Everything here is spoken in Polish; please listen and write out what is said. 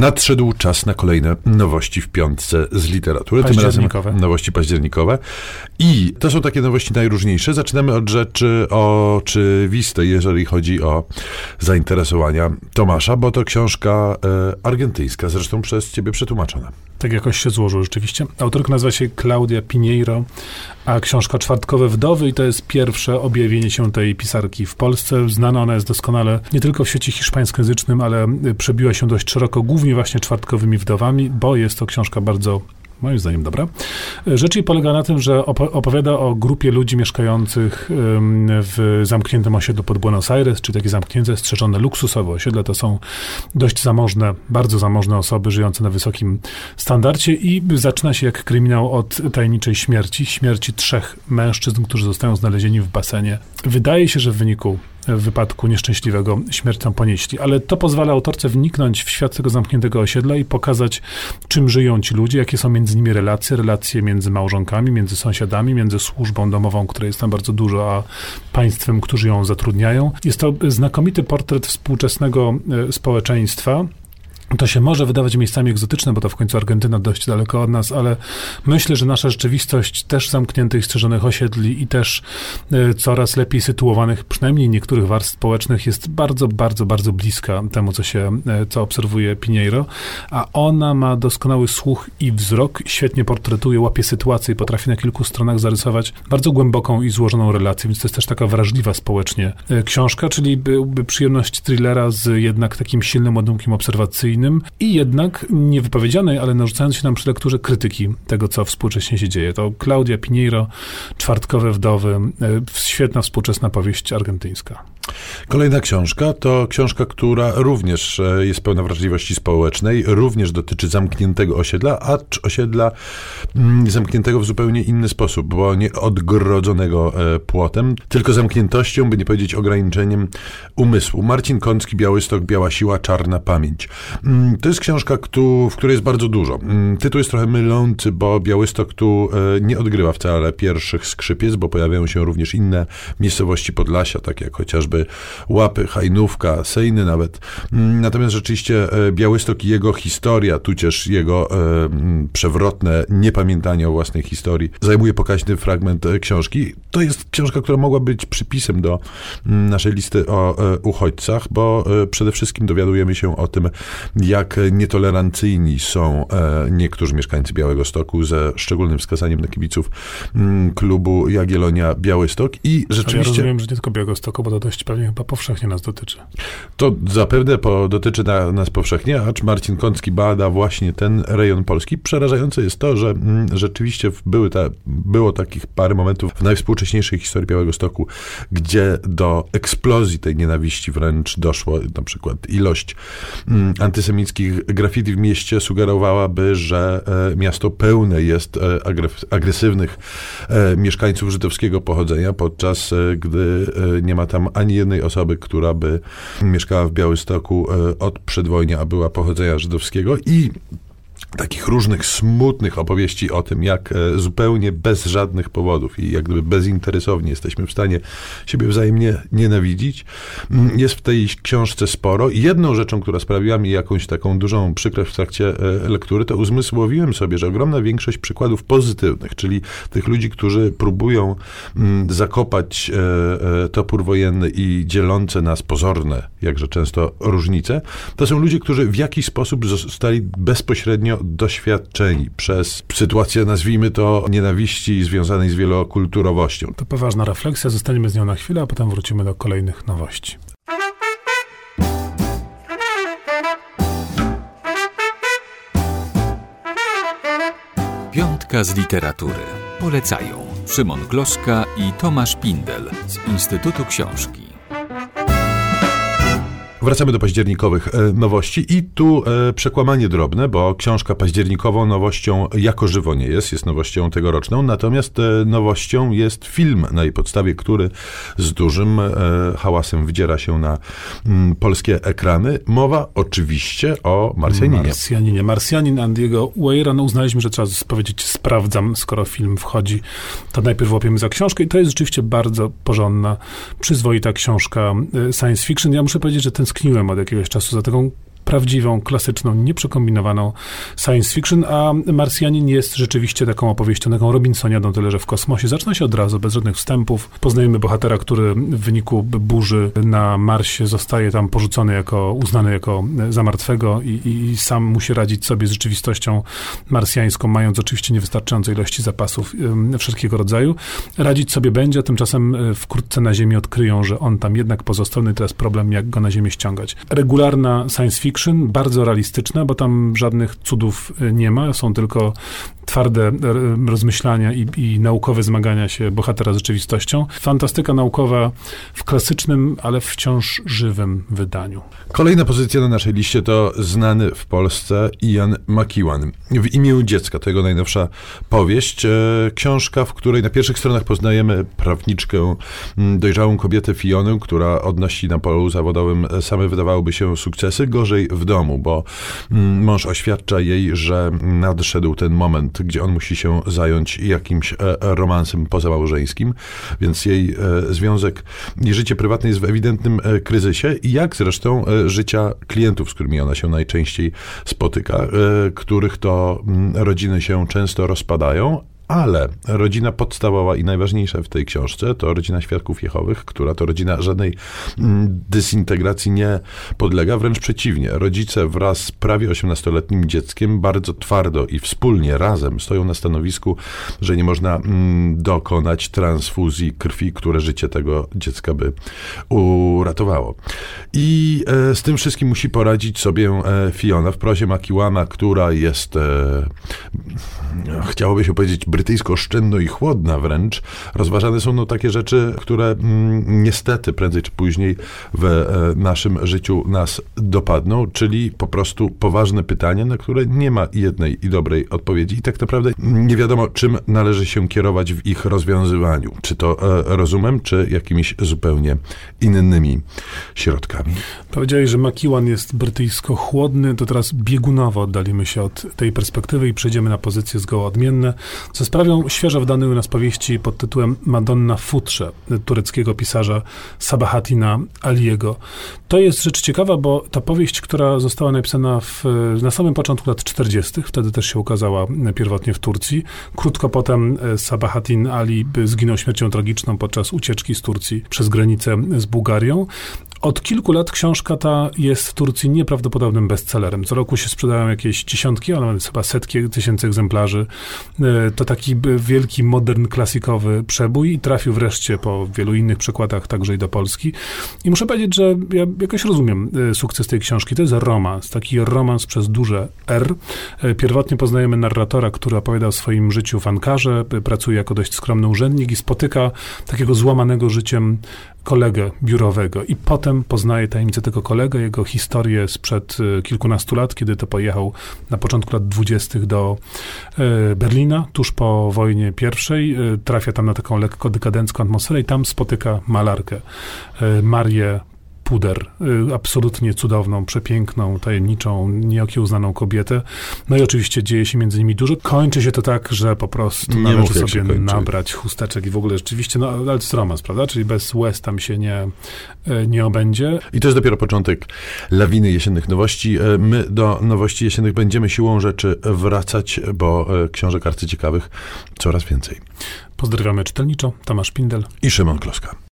Nadszedł czas na kolejne nowości w piątce z literatury. Tym razem nowości październikowe. I to są takie nowości najróżniejsze. Zaczynamy od rzeczy oczywistej, jeżeli chodzi o zainteresowania Tomasza, bo to książka e, argentyńska, zresztą przez ciebie przetłumaczona. Tak jakoś się złożyło rzeczywiście. Autorka nazywa się Claudia Pinheiro, a książka Czwartkowe Wdowy i to jest pierwsze objawienie się tej pisarki w Polsce. Znana ona jest doskonale nie tylko w świecie hiszpańskojęzycznym, ale przebiła się dość szeroko, głównie właśnie czwartkowymi wdowami, bo jest to książka bardzo moim zdaniem dobra. Rzecz jej polega na tym, że opowiada o grupie ludzi mieszkających w zamkniętym osiedlu pod Buenos Aires, czyli takie zamknięte, strzeżone, luksusowe osiedle. To są dość zamożne, bardzo zamożne osoby żyjące na wysokim standardzie i zaczyna się jak kryminał od tajemniczej śmierci, śmierci trzech mężczyzn, którzy zostają znalezieni w basenie. Wydaje się, że w wyniku w wypadku nieszczęśliwego śmiercią ponieśli. Ale to pozwala autorce wniknąć w świat tego zamkniętego osiedla i pokazać, czym żyją ci ludzie, jakie są między nimi relacje, relacje między małżonkami, między sąsiadami, między służbą domową, której jest tam bardzo dużo, a państwem, którzy ją zatrudniają. Jest to znakomity portret współczesnego e, społeczeństwa, to się może wydawać miejscami egzotyczne, bo to w końcu Argentyna dość daleko od nas, ale myślę, że nasza rzeczywistość też zamkniętych, strzeżonych osiedli i też y, coraz lepiej sytuowanych, przynajmniej niektórych warstw społecznych, jest bardzo, bardzo, bardzo bliska temu, co się, y, co obserwuje Pinheiro, a ona ma doskonały słuch i wzrok, świetnie portretuje, łapie sytuację i potrafi na kilku stronach zarysować bardzo głęboką i złożoną relację, więc to jest też taka wrażliwa społecznie y, książka, czyli byłby przyjemność thrillera z jednak takim silnym ładunkiem obserwacyjnym, i jednak niewypowiedzianej, ale narzucając się nam przy lekturze krytyki tego, co współcześnie się dzieje. To Claudia Pinheiro, Czwartkowe Wdowy, e, świetna współczesna powieść argentyńska. Kolejna książka to książka, która również e, jest pełna wrażliwości społecznej, również dotyczy zamkniętego osiedla, acz osiedla mm, zamkniętego w zupełnie inny sposób, bo nie odgrodzonego e, płotem, tylko zamkniętością, by nie powiedzieć ograniczeniem umysłu. Marcin Kącki, Białystok, Biała Siła, Czarna Pamięć. Mm, to jest książka, w której jest bardzo dużo. Mm, tytuł jest trochę mylący, bo Białystok tu e, nie odgrywa wcale pierwszych skrzypiec, bo pojawiają się również inne miejscowości Podlasia, takie jak chociażby Łapy, Hajnówka, Sejny nawet. Mm, natomiast rzeczywiście e, Białystok i jego historia, tudzież jego e, przewrotne niepamiętanie o własnej historii zajmuje pokaźny fragment książki. To jest książka, która mogła być przypisem do naszej listy o uchodźcach, bo przede wszystkim dowiadujemy się o tym, jak nietolerancyjni są e, niektórzy mieszkańcy Białego Stoku, ze szczególnym wskazaniem na kibiców mm, klubu Jagiellonia Białystok i rzeczywiście... Ale ja rozumiem, że nie tylko Białego Stoku, bo to dość pewnie chyba powszechnie nas dotyczy. To zapewne po, dotyczy na, nas powszechnie, acz Marcin Kącki bada właśnie ten rejon Polski. Przerażające jest to, że mm, rzeczywiście były ta, było takich parę momentów w najwspółcześniejszej historii Białego Stoku, gdzie do eksplozji tej nienawiści wręcz doszło, na przykład ilość mm, antysemickich graffiti w mieście sugerowałaby, że e, miasto pełne jest e, agresywnych e, mieszkańców żydowskiego pochodzenia, podczas gdy nie ma tam ani jednej osoby, która by mieszkała w Białymstoku od przedwojnia, a była pochodzenia żydowskiego. I takich różnych smutnych opowieści o tym, jak e, zupełnie bez żadnych powodów i jak gdyby bezinteresownie jesteśmy w stanie siebie wzajemnie nienawidzić, mm, jest w tej książce sporo. I jedną rzeczą, która sprawiła mi jakąś taką dużą przykrość w trakcie e, lektury, to uzmysłowiłem sobie, że ogromna większość przykładów pozytywnych, czyli tych ludzi, którzy próbują mm, zakopać e, topór wojenny i dzielące nas pozorne, jakże często różnice, to są ludzie, którzy w jakiś sposób zostali bezpośrednio doświadczeni przez sytuację, nazwijmy to, nienawiści związanej z wielokulturowością. To poważna refleksja, zostaniemy z nią na chwilę, a potem wrócimy do kolejnych nowości. Piątka z literatury. Polecają Szymon Gloszka i Tomasz Pindel z Instytutu Książki. Wracamy do październikowych e, nowości i tu e, przekłamanie drobne, bo książka październikową nowością jako żywo nie jest, jest nowością tegoroczną, natomiast e, nowością jest film na jej podstawie, który z dużym hałasem wdziera się na mm, polskie ekrany. Mowa oczywiście o Marsjaninie. Marsjaninie. Marsjanin Andiego Weira, no uznaliśmy, że trzeba powiedzieć sprawdzam, skoro film wchodzi, to najpierw łapiemy za książkę i to jest rzeczywiście bardzo porządna, przyzwoita książka science fiction. Ja muszę powiedzieć, że ten tęskniłem od jakiegoś czasu za taką prawdziwą, klasyczną, nieprzekombinowaną science fiction, a Marsjanin jest rzeczywiście taką opowieścią, taką Robinsoniadą, tyle że w kosmosie. Zaczyna się od razu, bez żadnych wstępów. Poznajemy bohatera, który w wyniku burzy na Marsie zostaje tam porzucony jako, uznany jako za martwego i, i sam musi radzić sobie z rzeczywistością marsjańską, mając oczywiście niewystarczające ilości zapasów wszelkiego rodzaju. Radzić sobie będzie, a tymczasem e, wkrótce na Ziemi odkryją, że on tam jednak pozostał no i teraz problem, jak go na Ziemię ściągać. Regularna science fiction, bardzo realistyczna, bo tam żadnych cudów e, nie ma, są tylko twarde e, rozmyślania i, i, naukowe zmagania się bohatera z rzeczywistością. Fantastyka naukowa w klasycznym, ale wciąż żywym wydaniu. Kolejna pozycja na naszej liście to znany w Polsce Ian McEwan. W imię dziecka to jego najnowsza powieść. E, książka, w której na pierwszych stronach poznajemy prawniczkę, dojrzałą kobietę Fionę, która odnosi na polu zawodowym same wydawałoby się sukcesy. Gorzej w domu, bo mąż oświadcza jej, że nadszedł ten moment, gdzie on musi się zająć jakimś e, romansem pozamałżeńskim, więc jej e, związek i życie prywatne jest w ewidentnym e, kryzysie, jak zresztą życia klientów, z którymi ona się najczęściej spotyka, których to mm, rodziny się często rozpadają, ale rodzina podstawowa i najważniejsza w tej książce to rodzina świadków Jehowych, która to rodzina żadnej mm, dysintegracji nie podlega, wręcz przeciwnie. Rodzice wraz z prawie 18-letnim dzieckiem bardzo twardo i wspólnie razem stoją na stanowisku, że nie można mm, dokonać transfuzji krwi, które życie tego dziecka by uratowało. I e, z tym wszystkim musi poradzić sobie e, Fiona w prozie Makiłama, która jest, e, chciałoby się powiedzieć, brytyjsko oszczędno i chłodna wręcz, rozważane są no takie rzeczy, które mm, niestety prędzej czy później w e, naszym życiu nas dopadną, czyli po prostu poważne pytania, na które nie ma jednej i dobrej odpowiedzi i tak naprawdę nie wiadomo, czym należy się kierować w ich rozwiązywaniu. Czy to e, rozumem, czy jakimiś zupełnie innymi środkami. Powiedziałeś, że Makiwan jest brytyjsko chłodny, to teraz biegunowo oddalimy się od tej perspektywy i przejdziemy na pozycje zgoła odmienne, co sprawią świeżo u nas powieści pod tytułem Madonna w futrze tureckiego pisarza Sabahatina Aliego. To jest rzecz ciekawa, bo ta powieść, która została napisana w, na samym początku lat 40., wtedy też się ukazała pierwotnie w Turcji. Krótko potem e, Sabahatin Ali zginął śmiercią tragiczną podczas ucieczki z Turcji przez granicę z Bułgarią. Od kilku lat książka ta jest w Turcji nieprawdopodobnym bestsellerem. Co roku się sprzedają jakieś dziesiątki, ale nawet chyba setki tysięcy egzemplarzy. E, to taki wielki, modern, klasikowy przebój i trafił wreszcie po wielu innych przekładach także i do Polski. I muszę powiedzieć, że ja jakoś rozumiem e, sukces tej książki. To jest romans, taki romans przez duże R. E, pierwotnie poznajemy narratora, który opowiada o swoim życiu w Ankarze, pracuje jako dość skromny urzędnik i spotyka takiego złamanego życiem kolegę biurowego i potem poznaje tajemnicę tego kolegę, jego historię sprzed e, kilkunastu lat, kiedy to pojechał na początku lat dwudziestych do e, Berlina, tuż po wojnie pierwszej, e, trafia tam na taką lekko dekadencką atmosferę i tam spotyka malarkę Marię Puder, y, absolutnie cudowną, przepiękną, tajemniczą, nieokiełznaną kobietę. No i oczywiście dzieje się między nimi dużo. Kończy się to tak, że po prostu nie należy sobie nabrać chusteczek i w ogóle rzeczywiście, no ale to romans, prawda? Czyli bez łez tam się nie, y, nie obędzie. I to jest dopiero początek lawiny jesiennych nowości. Y, my do nowości jesiennych będziemy siłą rzeczy wracać, bo książek arcyciekawych coraz więcej. Pozdrawiamy czytelniczo, Tomasz Pindel i Szymon Kloska.